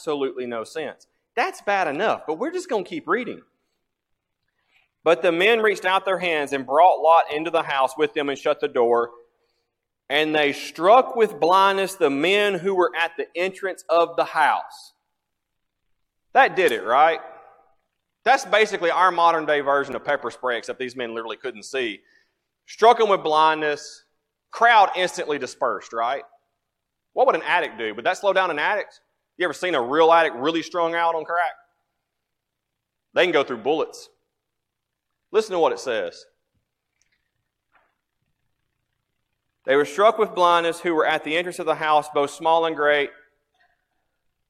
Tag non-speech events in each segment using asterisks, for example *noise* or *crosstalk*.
absolutely no sense. That's bad enough, but we're just going to keep reading. But the men reached out their hands and brought Lot into the house with them and shut the door. And they struck with blindness the men who were at the entrance of the house. That did it, right? That's basically our modern day version of pepper spray, except these men literally couldn't see. Struck them with blindness. Crowd instantly dispersed, right? What would an addict do? Would that slow down an addict? You ever seen a real addict really strung out on crack? They can go through bullets. Listen to what it says. They were struck with blindness who were at the entrance of the house, both small and great.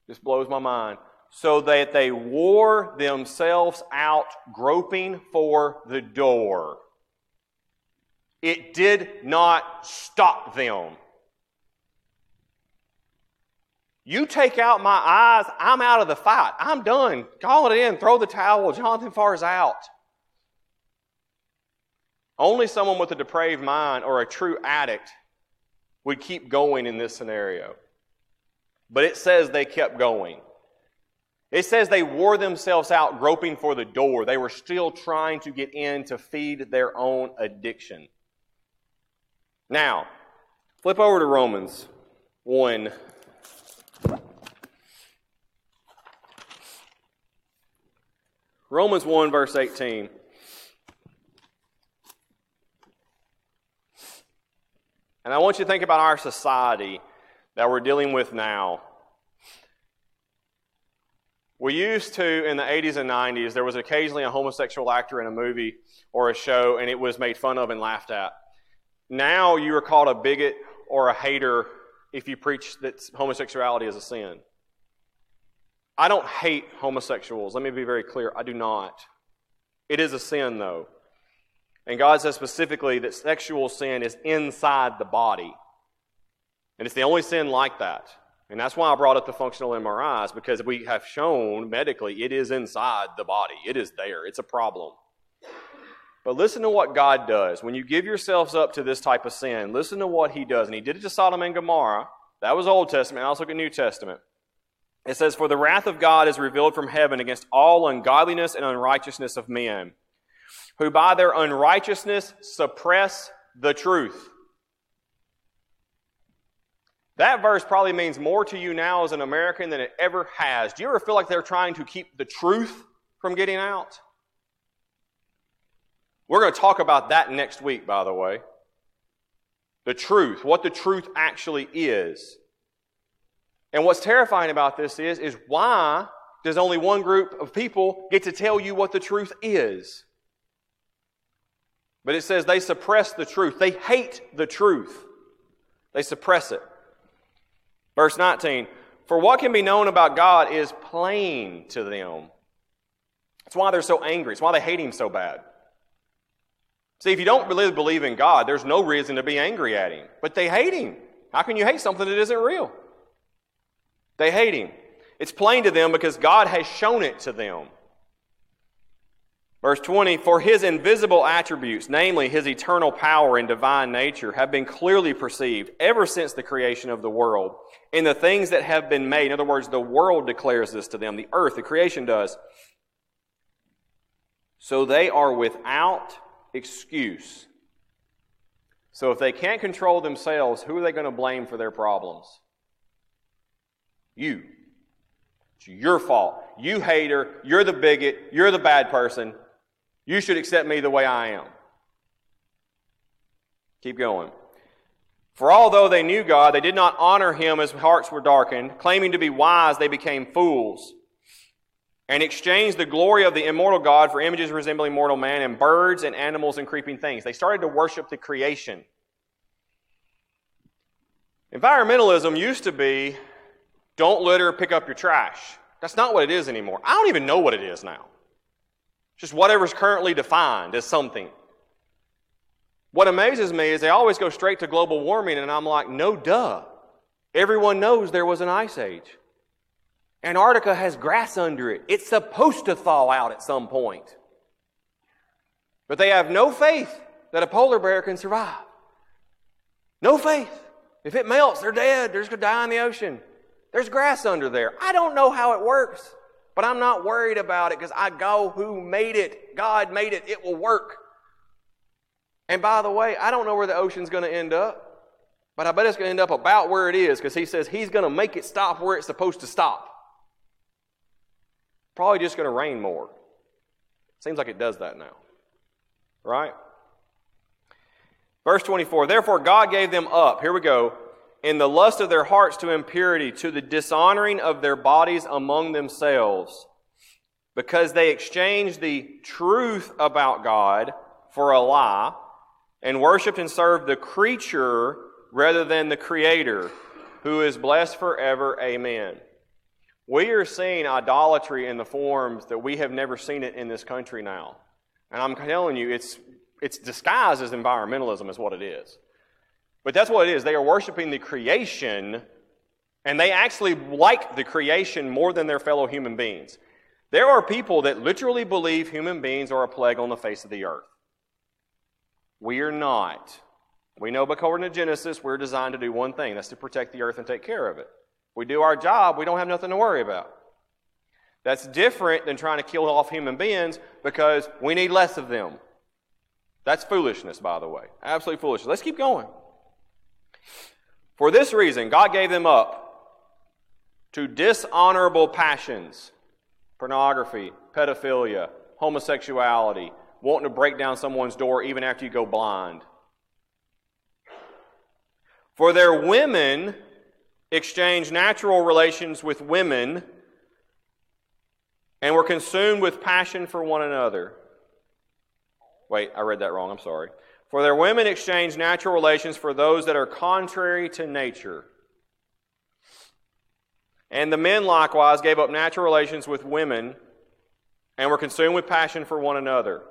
This blows my mind. So that they wore themselves out groping for the door. It did not stop them. You take out my eyes, I'm out of the fight. I'm done. Call it in. Throw the towel. Jonathan Farr's out. Only someone with a depraved mind or a true addict would keep going in this scenario. But it says they kept going. It says they wore themselves out groping for the door. They were still trying to get in to feed their own addiction. Now, flip over to Romans 1 Romans 1, verse 18. And I want you to think about our society that we're dealing with now. We used to, in the 80s and 90s, there was occasionally a homosexual actor in a movie or a show, and it was made fun of and laughed at. Now you are called a bigot or a hater if you preach that homosexuality is a sin. I don't hate homosexuals. Let me be very clear. I do not. It is a sin, though. And God says specifically that sexual sin is inside the body. And it's the only sin like that. And that's why I brought up the functional MRIs, because we have shown medically it is inside the body. It is there. It's a problem. But listen to what God does. When you give yourselves up to this type of sin, listen to what He does. And He did it to Sodom and Gomorrah. That was Old Testament. Now let's look at New Testament. It says, For the wrath of God is revealed from heaven against all ungodliness and unrighteousness of men, who by their unrighteousness suppress the truth. That verse probably means more to you now as an American than it ever has. Do you ever feel like they're trying to keep the truth from getting out? We're going to talk about that next week, by the way. The truth, what the truth actually is. And what's terrifying about this is, is why does only one group of people get to tell you what the truth is? But it says they suppress the truth. They hate the truth. They suppress it. Verse 19 For what can be known about God is plain to them. That's why they're so angry. It's why they hate Him so bad. See, if you don't really believe in God, there's no reason to be angry at Him. But they hate Him. How can you hate something that isn't real? They hate him. It's plain to them because God has shown it to them. Verse 20, for his invisible attributes, namely his eternal power and divine nature, have been clearly perceived ever since the creation of the world in the things that have been made. In other words, the world declares this to them, the earth, the creation does. So they are without excuse. So if they can't control themselves, who are they going to blame for their problems? You. It's your fault. You hater. You're the bigot. You're the bad person. You should accept me the way I am. Keep going. For although they knew God, they did not honor him as hearts were darkened. Claiming to be wise, they became fools and exchanged the glory of the immortal God for images resembling mortal man and birds and animals and creeping things. They started to worship the creation. Environmentalism used to be don't litter, pick up your trash. That's not what it is anymore. I don't even know what it is now. Just whatever's currently defined as something. What amazes me is they always go straight to global warming, and I'm like, no duh. Everyone knows there was an ice age. Antarctica has grass under it. It's supposed to thaw out at some point. But they have no faith that a polar bear can survive. No faith. If it melts, they're dead. They're just going to die in the ocean. There's grass under there. I don't know how it works, but I'm not worried about it because I go who made it. God made it. It will work. And by the way, I don't know where the ocean's going to end up, but I bet it's going to end up about where it is because he says he's going to make it stop where it's supposed to stop. Probably just going to rain more. Seems like it does that now. Right? Verse 24 Therefore, God gave them up. Here we go. In the lust of their hearts to impurity, to the dishonoring of their bodies among themselves, because they exchanged the truth about God for a lie, and worshiped and served the creature rather than the Creator, who is blessed forever. Amen. We are seeing idolatry in the forms that we have never seen it in this country now. And I'm telling you, it's it's disguised as environmentalism, is what it is. But that's what it is. They are worshiping the creation, and they actually like the creation more than their fellow human beings. There are people that literally believe human beings are a plague on the face of the earth. We are not. We know according to Genesis, we're designed to do one thing that's to protect the earth and take care of it. We do our job, we don't have nothing to worry about. That's different than trying to kill off human beings because we need less of them. That's foolishness, by the way. Absolutely foolishness. Let's keep going. For this reason, God gave them up to dishonorable passions pornography, pedophilia, homosexuality, wanting to break down someone's door even after you go blind. For their women exchanged natural relations with women and were consumed with passion for one another. Wait, I read that wrong. I'm sorry. For their women exchange natural relations for those that are contrary to nature. And the men likewise gave up natural relations with women and were consumed with passion for one another.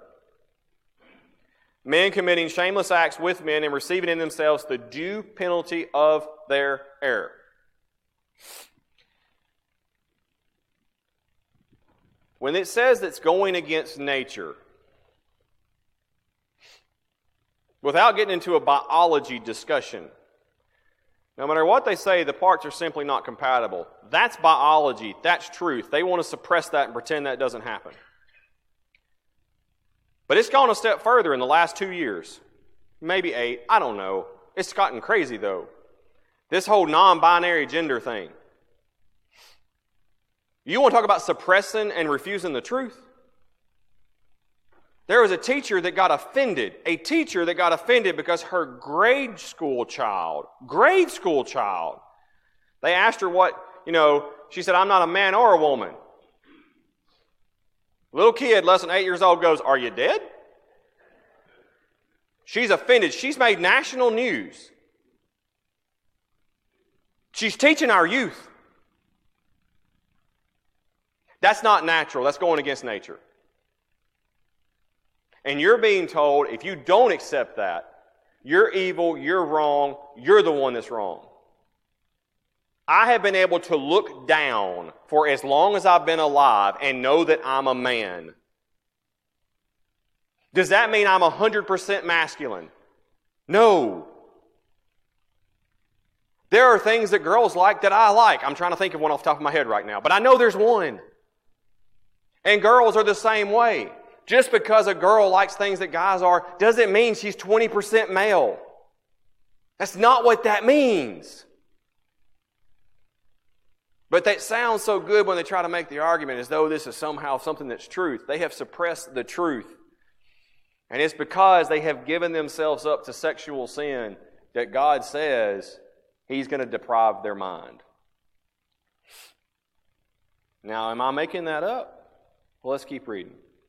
Men committing shameless acts with men and receiving in themselves the due penalty of their error. When it says it's going against nature, without getting into a biology discussion. No matter what they say, the parts are simply not compatible. That's biology. That's truth. They want to suppress that and pretend that doesn't happen. But it's gone a step further in the last two years. Maybe eight. I don't know. It's gotten crazy, though. This whole non binary gender thing. You want to talk about suppressing and refusing the truth? There was a teacher that got offended, a teacher that got offended because her grade school child, grade school child, they asked her what, you know, she said, I'm not a man or a woman. Little kid, less than eight years old, goes, Are you dead? She's offended. She's made national news. She's teaching our youth. That's not natural. That's going against nature. And you're being told if you don't accept that, you're evil, you're wrong, you're the one that's wrong. I have been able to look down for as long as I've been alive and know that I'm a man. Does that mean I'm 100% masculine? No. There are things that girls like that I like. I'm trying to think of one off the top of my head right now, but I know there's one. And girls are the same way. Just because a girl likes things that guys are doesn't mean she's 20% male. That's not what that means. But that sounds so good when they try to make the argument as though this is somehow something that's truth. They have suppressed the truth. And it's because they have given themselves up to sexual sin that God says He's going to deprive their mind. Now, am I making that up? Well, let's keep reading.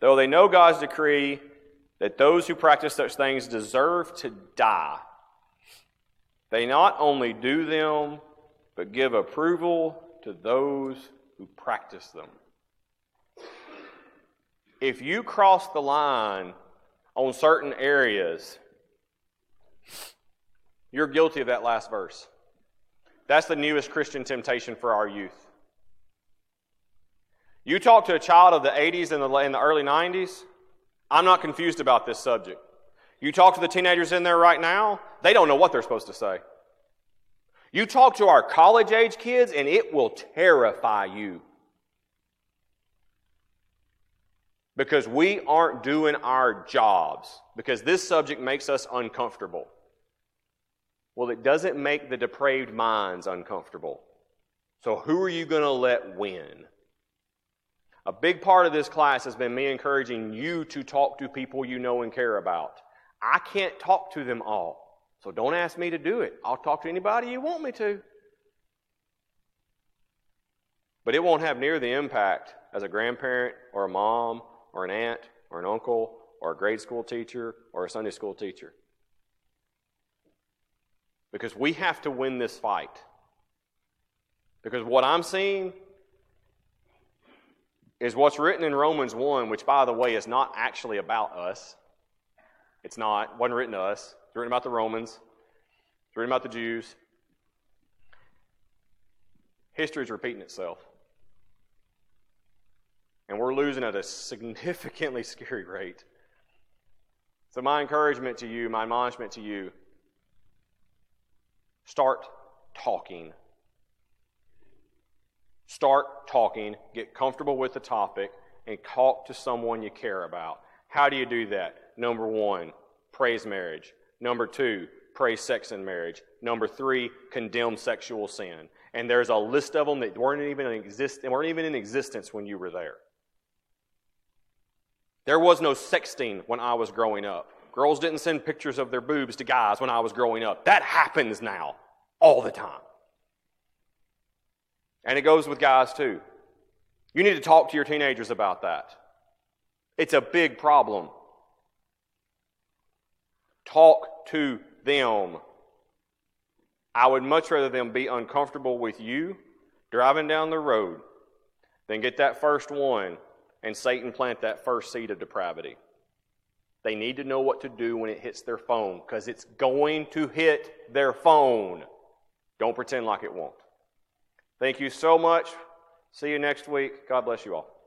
Though they know God's decree that those who practice such things deserve to die, they not only do them, but give approval to those who practice them. If you cross the line on certain areas, you're guilty of that last verse. That's the newest Christian temptation for our youth. You talk to a child of the 80s and the, in the early 90s, I'm not confused about this subject. You talk to the teenagers in there right now, they don't know what they're supposed to say. You talk to our college age kids, and it will terrify you. Because we aren't doing our jobs, because this subject makes us uncomfortable. Well, it doesn't make the depraved minds uncomfortable. So, who are you going to let win? A big part of this class has been me encouraging you to talk to people you know and care about. I can't talk to them all, so don't ask me to do it. I'll talk to anybody you want me to. But it won't have near the impact as a grandparent or a mom or an aunt or an uncle or a grade school teacher or a Sunday school teacher. Because we have to win this fight. Because what I'm seeing is what's written in Romans 1, which, by the way, is not actually about us. It's not. It wasn't written to us. It's written about the Romans. It's written about the Jews. History is repeating itself. And we're losing at a significantly *laughs* scary rate. So, my encouragement to you, my admonishment to you, start talking. Start talking, get comfortable with the topic, and talk to someone you care about. How do you do that? Number one, praise marriage. Number two, praise sex in marriage. Number three, condemn sexual sin. And there's a list of them that weren't even in, exist- weren't even in existence when you were there. There was no sexting when I was growing up. Girls didn't send pictures of their boobs to guys when I was growing up. That happens now, all the time. And it goes with guys too. You need to talk to your teenagers about that. It's a big problem. Talk to them. I would much rather them be uncomfortable with you driving down the road than get that first one and Satan plant that first seed of depravity. They need to know what to do when it hits their phone because it's going to hit their phone. Don't pretend like it won't. Thank you so much. See you next week. God bless you all.